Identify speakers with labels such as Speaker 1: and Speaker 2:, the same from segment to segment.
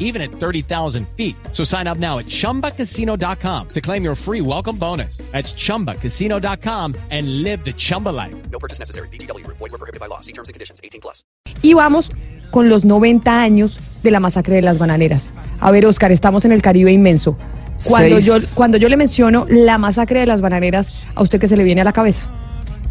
Speaker 1: even at 30,000 feet. So sign up now at chumbacasino.com to claim your free welcome bonus. That's chumbacasino.com and live the Chumba life.
Speaker 2: No purchase necessary. BGW. Void were prohibited by law. See terms and conditions. 18 plus.
Speaker 3: Y vamos con los 90 años de la masacre de las bananeras. A ver, Oscar, estamos en el Caribe inmenso. Cuando
Speaker 4: Seis.
Speaker 3: yo, cuando yo le menciono la masacre de las bananeras, ¿a usted qué se le viene a la cabeza?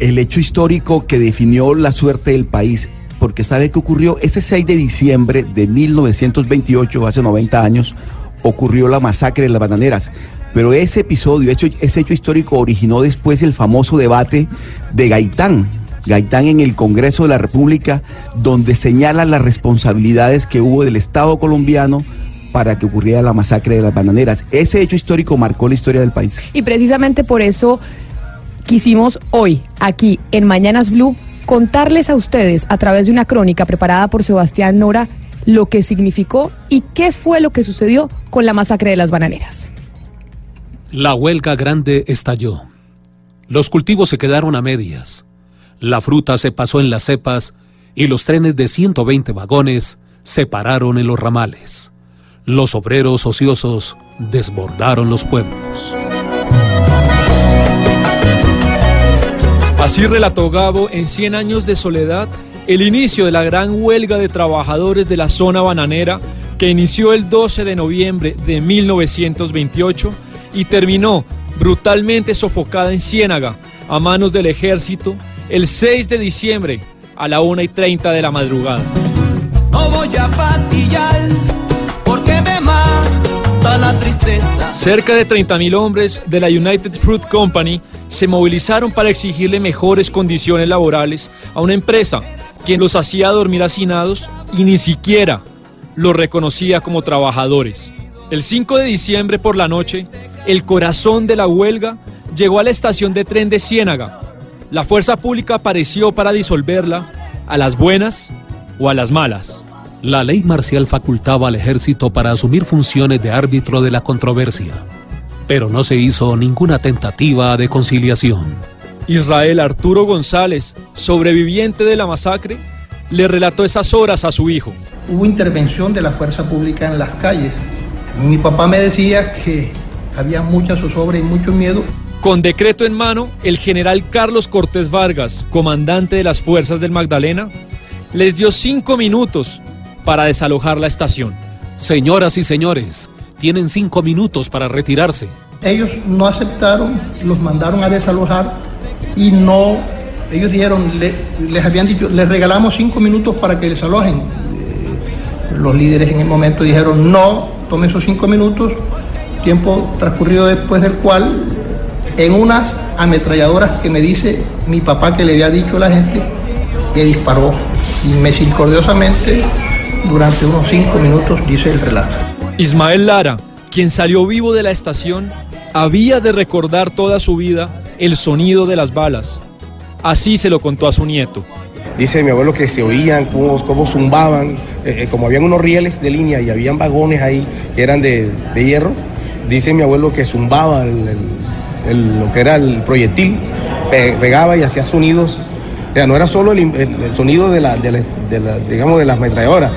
Speaker 4: el hecho histórico que definió la suerte del país, porque sabe que ocurrió ese 6 de diciembre de 1928, hace 90 años, ocurrió la masacre de las bananeras. Pero ese episodio, ese, hecho histórico originó después el famoso debate de Gaitán. Gaitán en el Congreso de la República, donde señala las responsabilidades que hubo del Estado colombiano para que ocurriera la masacre de las bananeras. Ese hecho histórico marcó la historia del país.
Speaker 3: Y precisamente por eso quisimos hoy, aquí en Mañanas Blue, contarles a ustedes a través de una crónica preparada por Sebastián Nora lo que significó y qué fue lo que sucedió con la masacre de las bananeras.
Speaker 5: La huelga grande estalló. Los cultivos se quedaron a medias. La fruta se pasó en las cepas y los trenes de 120 vagones se pararon en los ramales. Los obreros ociosos desbordaron los pueblos.
Speaker 6: Así relató Gabo en 100 años de soledad el inicio de la gran huelga de trabajadores de la zona bananera que inició el 12 de noviembre de 1928 y terminó brutalmente sofocada en Ciénaga a manos del ejército el 6 de diciembre a la 1 y 30 de la madrugada.
Speaker 7: No voy a
Speaker 6: Cerca de 30.000 hombres de la United Fruit Company se movilizaron para exigirle mejores condiciones laborales a una empresa quien los hacía dormir hacinados y ni siquiera los reconocía como trabajadores. El 5 de diciembre por la noche, el corazón de la huelga llegó a la estación de tren de Ciénaga. La fuerza pública apareció para disolverla a las buenas o a las malas.
Speaker 5: La ley marcial facultaba al ejército para asumir funciones de árbitro de la controversia, pero no se hizo ninguna tentativa de conciliación.
Speaker 6: Israel Arturo González, sobreviviente de la masacre, le relató esas horas a su hijo.
Speaker 8: hubo intervención de la fuerza pública en las calles. Mi papá me decía que había mucha zozobra y mucho miedo.
Speaker 6: Con decreto en mano, el general Carlos Cortés Vargas, comandante de las fuerzas del Magdalena, les dio cinco minutos para desalojar la estación.
Speaker 5: Señoras y señores, tienen cinco minutos para retirarse.
Speaker 8: Ellos no aceptaron, los mandaron a desalojar y no, ellos dijeron, le- les habían dicho, les regalamos cinco minutos para que desalojen. Eh, Los líderes en el momento dijeron, no, tome esos cinco minutos, tiempo transcurrido después del cual, en unas ametralladoras que me dice mi papá que le había dicho a la gente, que disparó y misericordiosamente durante unos cinco minutos, dice el relato.
Speaker 6: Ismael Lara, quien salió vivo de la estación, había de recordar toda su vida el sonido de las balas. Así se lo contó a su nieto.
Speaker 9: Dice mi abuelo que se oían, cómo, cómo zumbaban, eh, eh, como habían unos rieles de línea y habían vagones ahí que eran de, de hierro. Dice mi abuelo que zumbaba el- el- el- lo que era el proyectil, pe- pegaba y hacía sonidos. O sea, no era solo el, el- el sonido de la, de la- de la- digamos, de las ametralladoras.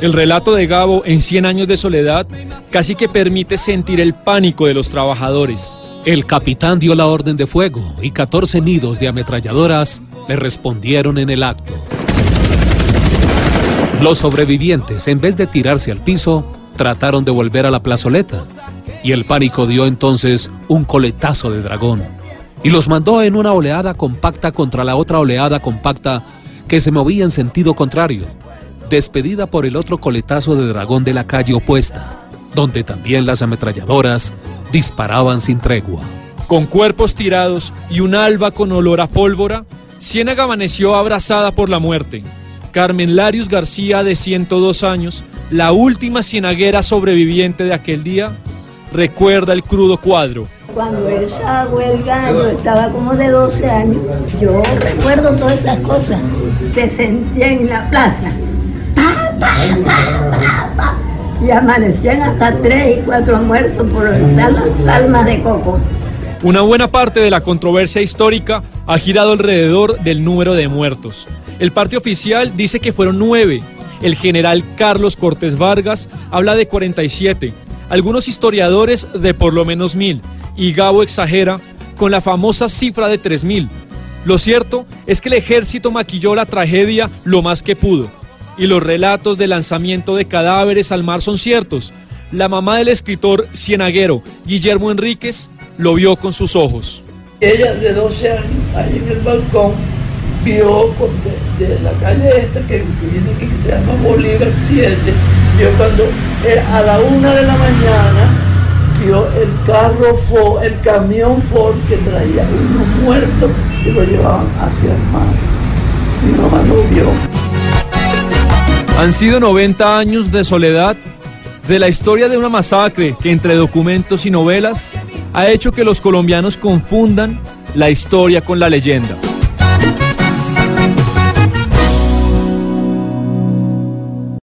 Speaker 6: El relato de Gabo en 100 años de soledad casi que permite sentir el pánico de los trabajadores.
Speaker 5: El capitán dio la orden de fuego y 14 nidos de ametralladoras le respondieron en el acto. Los sobrevivientes, en vez de tirarse al piso, trataron de volver a la plazoleta. Y el pánico dio entonces un coletazo de dragón. Y los mandó en una oleada compacta contra la otra oleada compacta que se movía en sentido contrario, despedida por el otro coletazo de dragón de la calle opuesta, donde también las ametralladoras disparaban sin tregua.
Speaker 6: Con cuerpos tirados y un alba con olor a pólvora, Ciénaga amaneció abrazada por la muerte. Carmen Larius García, de 102 años, la última cienaguera sobreviviente de aquel día, recuerda el crudo cuadro.
Speaker 10: Cuando esa huelga yo estaba como de 12 años. Yo recuerdo todas esas cosas. Se sentían en la plaza. Pa, pa, pa, y amanecían hasta tres y cuatro muertos por las palmas de coco.
Speaker 6: Una buena parte de la controversia histórica ha girado alrededor del número de muertos. El parte oficial dice que fueron nueve. El general Carlos Cortés Vargas habla de 47. Algunos historiadores de por lo menos mil. Y Gabo exagera con la famosa cifra de 3000. Lo cierto es que el ejército maquilló la tragedia lo más que pudo. Y los relatos de lanzamiento de cadáveres al mar son ciertos. La mamá del escritor cienaguero Guillermo Enríquez lo vio con sus ojos.
Speaker 11: Ella de 12 años, ahí en el balcón, vio de, la calle esta que, que viene aquí, que se llama Bolívar 7, vio cuando eh, a la una de la mañana el carro Ford, el camión Ford que traía unos muertos que lo llevaban hacia el mar. Mi lo vio.
Speaker 6: Han sido 90 años de soledad de la historia de una masacre que entre documentos y novelas ha hecho que los colombianos confundan la historia con la leyenda.